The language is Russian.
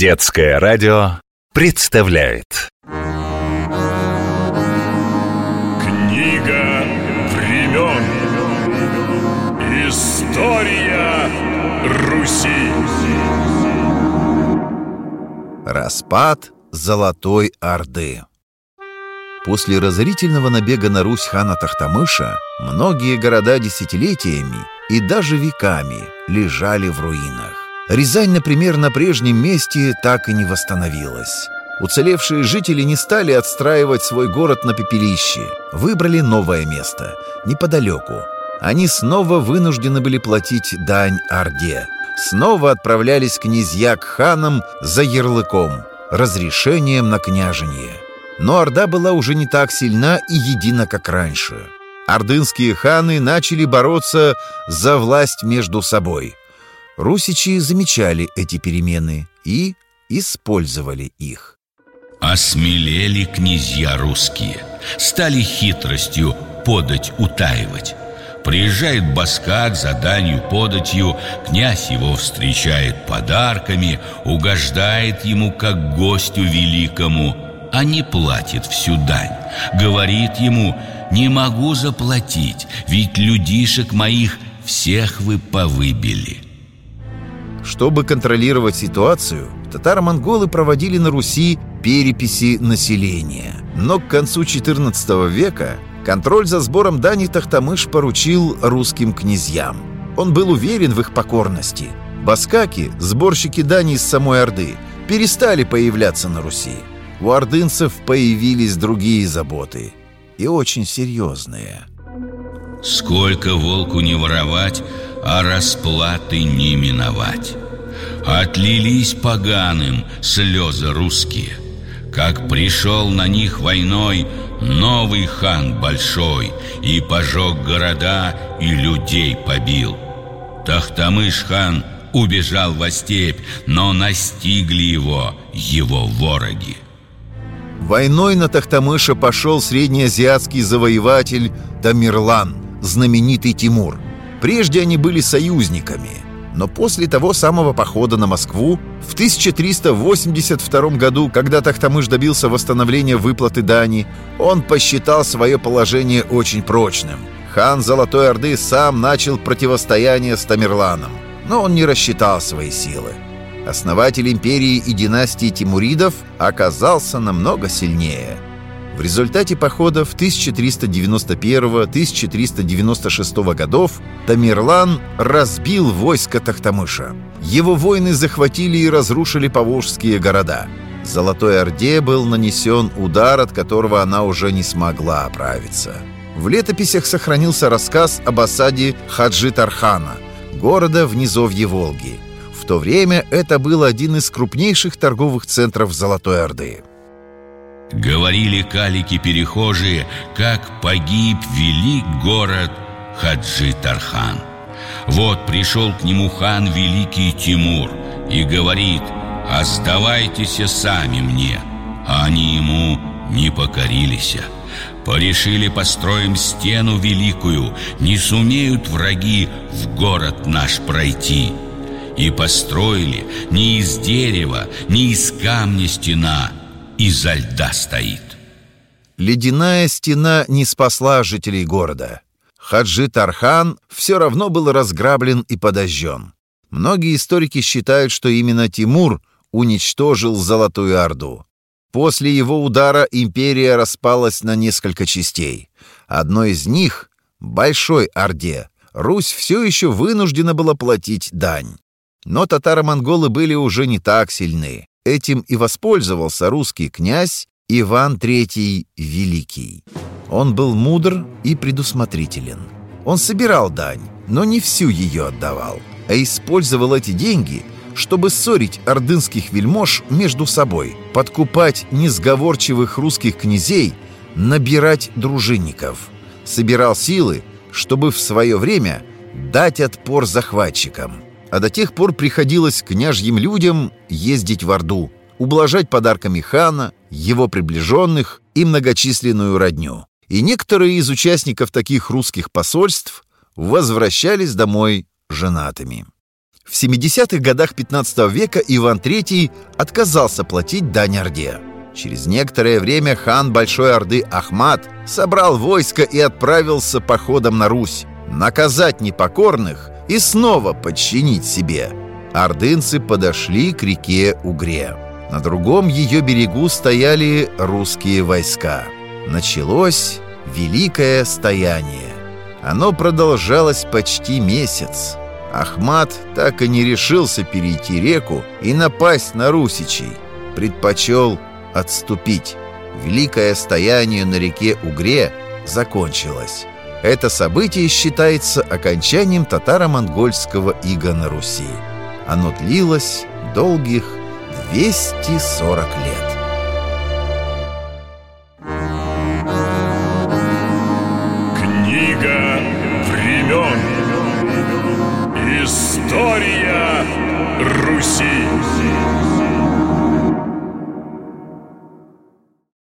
Детское радио представляет. Книга времен. История Руси. Распад Золотой Орды. После разорительного набега на Русь хана Тахтамыша многие города десятилетиями и даже веками лежали в руинах. Рязань, например, на прежнем месте так и не восстановилась. Уцелевшие жители не стали отстраивать свой город на пепелище, выбрали новое место, неподалеку. Они снова вынуждены были платить дань Орде. Снова отправлялись князья к ханам за ярлыком, разрешением на княжение. Но Орда была уже не так сильна и едина, как раньше. Ордынские ханы начали бороться за власть между собой. Русичи замечали эти перемены и использовали их. Осмелели князья русские, стали хитростью подать утаивать. Приезжает Баскак за данью податью, князь его встречает подарками, угождает ему как гостю великому – а не платит всю дань. Говорит ему, не могу заплатить, ведь людишек моих всех вы повыбили. Чтобы контролировать ситуацию, татаро-монголы проводили на Руси переписи населения. Но к концу XIV века контроль за сбором дани Тахтамыш поручил русским князьям. Он был уверен в их покорности. Баскаки, сборщики дани из самой Орды, перестали появляться на Руси у ордынцев появились другие заботы, и очень серьезные. Сколько волку не воровать, а расплаты не миновать. Отлились поганым слезы русские, Как пришел на них войной новый хан большой И пожег города и людей побил. Тахтамыш хан убежал во степь, но настигли его его вороги. Войной на Тахтамыша пошел среднеазиатский завоеватель Тамерлан, знаменитый Тимур. Прежде они были союзниками, но после того самого похода на Москву в 1382 году, когда Тахтамыш добился восстановления выплаты дани, он посчитал свое положение очень прочным. Хан Золотой Орды сам начал противостояние с Тамерланом, но он не рассчитал свои силы основатель империи и династии Тимуридов оказался намного сильнее. В результате походов 1391-1396 годов Тамерлан разбил войско Тахтамыша. Его воины захватили и разрушили поволжские города. Золотой Орде был нанесен удар, от которого она уже не смогла оправиться. В летописях сохранился рассказ об осаде Хаджи-Тархана, города в низовье Волги – то время это был один из крупнейших торговых центров Золотой Орды. Говорили калики-перехожие, как погиб велик город Хаджи-Тархан. Вот пришел к нему хан Великий Тимур и говорит, «А сдавайтесь сами мне». А они ему не покорились. Порешили построим стену великую, не сумеют враги в город наш пройти. И построили не из дерева, не из камня стена, изо льда стоит. Ледяная стена не спасла жителей города. Хаджи Тархан все равно был разграблен и подожжен. Многие историки считают, что именно Тимур уничтожил Золотую Орду. После его удара империя распалась на несколько частей. Одной из них, Большой Орде, Русь все еще вынуждена была платить дань. Но татаро-монголы были уже не так сильны. Этим и воспользовался русский князь Иван III Великий. Он был мудр и предусмотрителен. Он собирал дань, но не всю ее отдавал, а использовал эти деньги, чтобы ссорить ордынских вельмож между собой, подкупать несговорчивых русских князей, набирать дружинников. Собирал силы, чтобы в свое время дать отпор захватчикам – а до тех пор приходилось княжьим людям ездить в Орду, ублажать подарками хана, его приближенных и многочисленную родню. И некоторые из участников таких русских посольств возвращались домой женатыми. В 70-х годах 15 века Иван III отказался платить дань Орде. Через некоторое время хан Большой Орды Ахмат собрал войско и отправился походом на Русь, наказать непокорных и снова подчинить себе. Ордынцы подошли к реке Угре. На другом ее берегу стояли русские войска. Началось великое стояние. Оно продолжалось почти месяц. Ахмат так и не решился перейти реку и напасть на русичей. Предпочел отступить. Великое стояние на реке Угре закончилось. Это событие считается окончанием татаро-монгольского ига на Руси. Оно длилось долгих 240 лет. Книга времен. История Руси.